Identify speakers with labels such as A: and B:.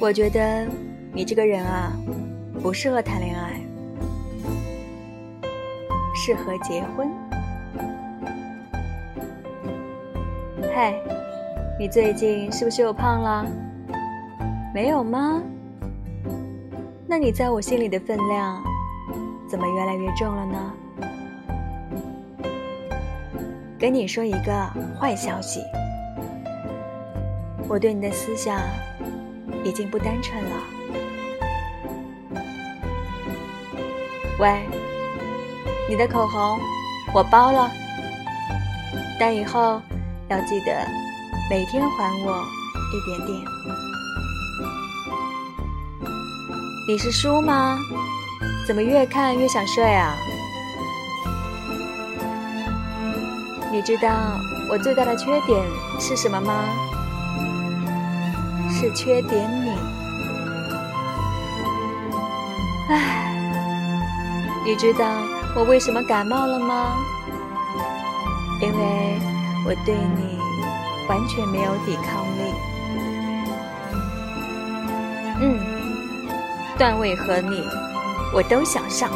A: 我觉得你这个人啊，不适合谈恋爱，适合结婚。嗨，你最近是不是又胖了？没有吗？那你在我心里的分量，怎么越来越重了呢？跟你说一个坏消息，我对你的思想。已经不单纯了。喂，你的口红我包了，但以后要记得每天还我一点点。你是书吗？怎么越看越想睡啊？你知道我最大的缺点是什么吗？是缺点你，唉，你知道我为什么感冒了吗？因为我对你完全没有抵抗力。嗯，段位和你，我都想上。